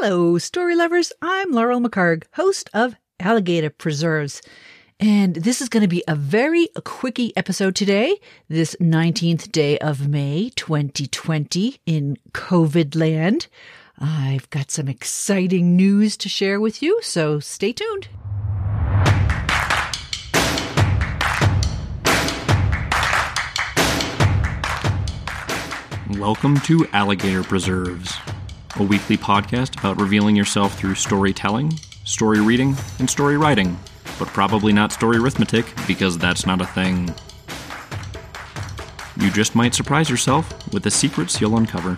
Hello, story lovers. I'm Laurel McHargue, host of Alligator Preserves. And this is going to be a very quickie episode today, this 19th day of May 2020 in COVID land. I've got some exciting news to share with you, so stay tuned. Welcome to Alligator Preserves, a weekly podcast about revealing yourself through storytelling, story reading, and story writing, but probably not story arithmetic because that's not a thing. You just might surprise yourself with the secrets you'll uncover.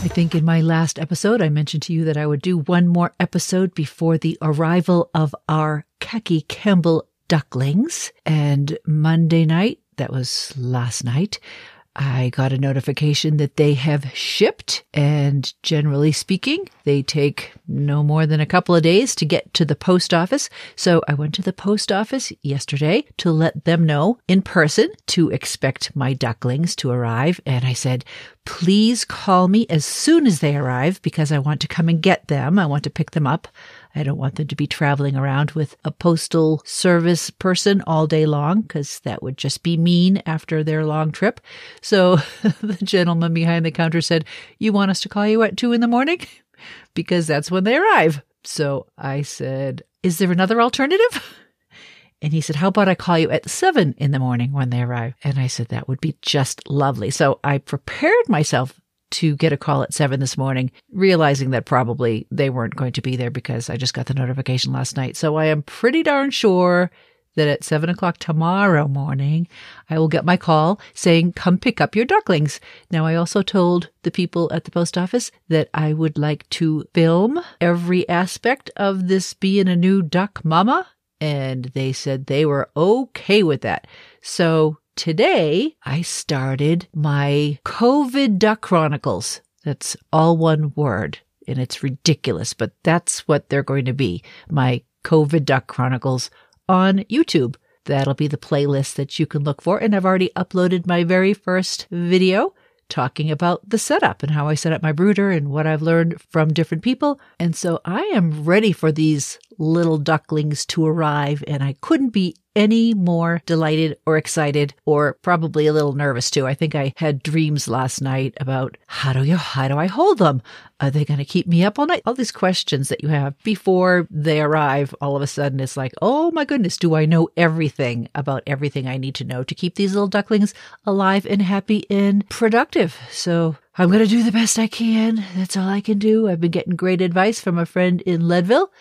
I think in my last episode, I mentioned to you that I would do one more episode before the arrival of our Khaki Campbell ducklings. And Monday night, that was last night, I got a notification that they have shipped. And generally speaking, they take no more than a couple of days to get to the post office. So I went to the post office yesterday to let them know in person to expect my ducklings to arrive. And I said, please call me as soon as they arrive because I want to come and get them. I want to pick them up. I don't want them to be traveling around with a postal service person all day long because that would just be mean after their long trip. So the gentleman behind the counter said, You want us to call you at two in the morning? Because that's when they arrive. So I said, Is there another alternative? And he said, How about I call you at seven in the morning when they arrive? And I said, That would be just lovely. So I prepared myself to get a call at seven this morning, realizing that probably they weren't going to be there because I just got the notification last night. So I am pretty darn sure that at seven o'clock tomorrow morning, I will get my call saying, come pick up your ducklings. Now, I also told the people at the post office that I would like to film every aspect of this being a new duck mama. And they said they were okay with that. So today I started my COVID Duck Chronicles. That's all one word and it's ridiculous, but that's what they're going to be. My COVID Duck Chronicles on YouTube. That'll be the playlist that you can look for. And I've already uploaded my very first video talking about the setup and how I set up my brooder and what I've learned from different people. And so I am ready for these little ducklings to arrive and I couldn't be any more delighted or excited or probably a little nervous too. I think I had dreams last night about how do you how do I hold them? Are they going to keep me up all night? All these questions that you have before they arrive, all of a sudden it's like, "Oh my goodness, do I know everything about everything I need to know to keep these little ducklings alive and happy and productive?" So, I'm going to do the best I can. That's all I can do. I've been getting great advice from a friend in Leadville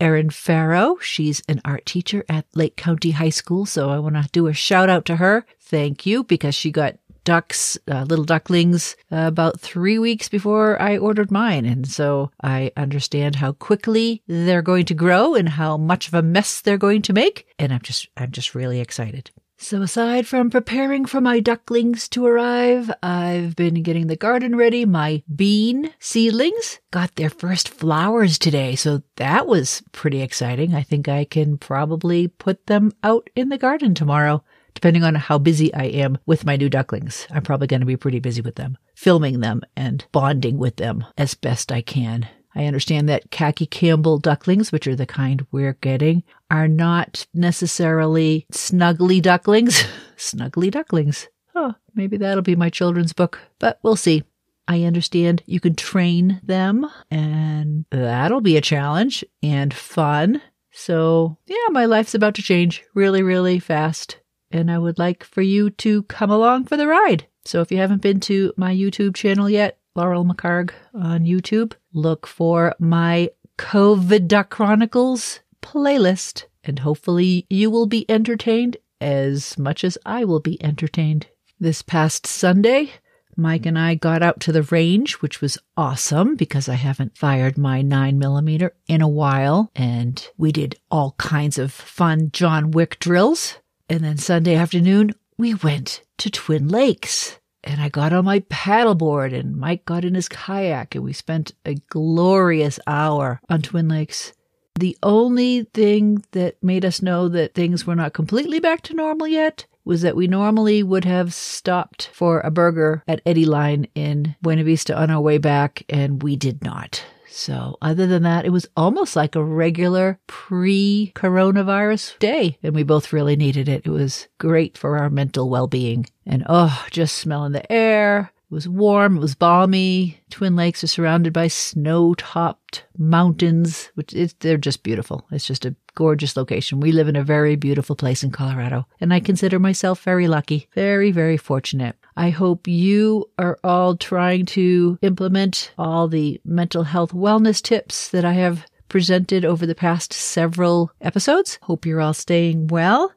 Erin Farrow. She's an art teacher at Lake County High School. So I want to do a shout out to her. Thank you because she got ducks, uh, little ducklings, uh, about three weeks before I ordered mine. And so I understand how quickly they're going to grow and how much of a mess they're going to make. And I'm just, I'm just really excited. So, aside from preparing for my ducklings to arrive, I've been getting the garden ready. My bean seedlings got their first flowers today, so that was pretty exciting. I think I can probably put them out in the garden tomorrow, depending on how busy I am with my new ducklings. I'm probably going to be pretty busy with them, filming them and bonding with them as best I can. I understand that khaki Campbell ducklings, which are the kind we're getting, are not necessarily snuggly ducklings. snuggly ducklings. Oh, maybe that'll be my children's book, but we'll see. I understand you can train them, and that'll be a challenge and fun. So, yeah, my life's about to change really, really fast. And I would like for you to come along for the ride. So, if you haven't been to my YouTube channel yet, Laurel McHargue on YouTube. Look for my COVID Chronicles playlist, and hopefully you will be entertained as much as I will be entertained. This past Sunday, Mike and I got out to the range, which was awesome because I haven't fired my 9mm in a while. And we did all kinds of fun John Wick drills. And then Sunday afternoon, we went to Twin Lakes and I got on my paddleboard and Mike got in his kayak and we spent a glorious hour on Twin Lakes. The only thing that made us know that things were not completely back to normal yet was that we normally would have stopped for a burger at Eddyline in Buena Vista on our way back, and we did not. So, other than that, it was almost like a regular pre coronavirus day, and we both really needed it. It was great for our mental well being. And oh, just smelling the air, it was warm, it was balmy. Twin Lakes are surrounded by snow topped mountains, which is, they're just beautiful. It's just a gorgeous location. We live in a very beautiful place in Colorado, and I consider myself very lucky, very, very fortunate. I hope you are all trying to implement all the mental health wellness tips that I have presented over the past several episodes. Hope you're all staying well.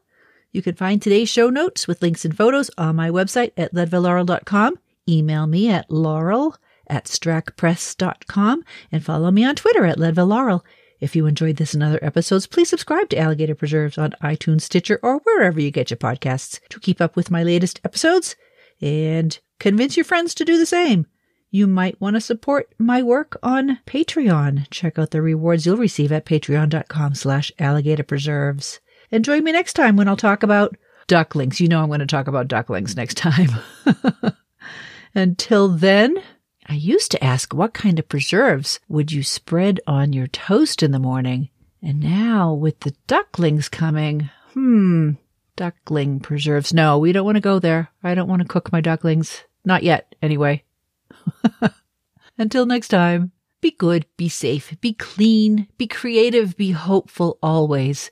You can find today's show notes with links and photos on my website at leadvillelaurel.com. Email me at laurel at strackpress.com and follow me on Twitter at leadvillelaurel. If you enjoyed this and other episodes, please subscribe to Alligator Preserves on iTunes, Stitcher, or wherever you get your podcasts to keep up with my latest episodes and convince your friends to do the same. You might want to support my work on Patreon. Check out the rewards you'll receive at patreon.com slash alligator preserves. And join me next time when I'll talk about ducklings. You know I'm going to talk about ducklings next time. Until then, I used to ask what kind of preserves would you spread on your toast in the morning? And now with the ducklings coming, hmm, duckling preserves. No, we don't want to go there. I don't want to cook my ducklings. Not yet, anyway. Until next time, be good, be safe, be clean, be creative, be hopeful always.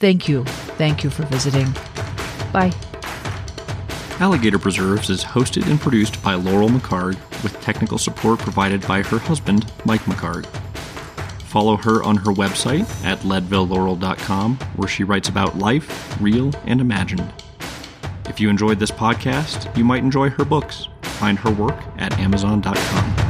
Thank you. Thank you for visiting. Bye. Alligator Preserves is hosted and produced by Laurel McHargue, with technical support provided by her husband, Mike McHargue. Follow her on her website at leadvillelaurel.com, where she writes about life, real and imagined. If you enjoyed this podcast, you might enjoy her books. Find her work at amazon.com.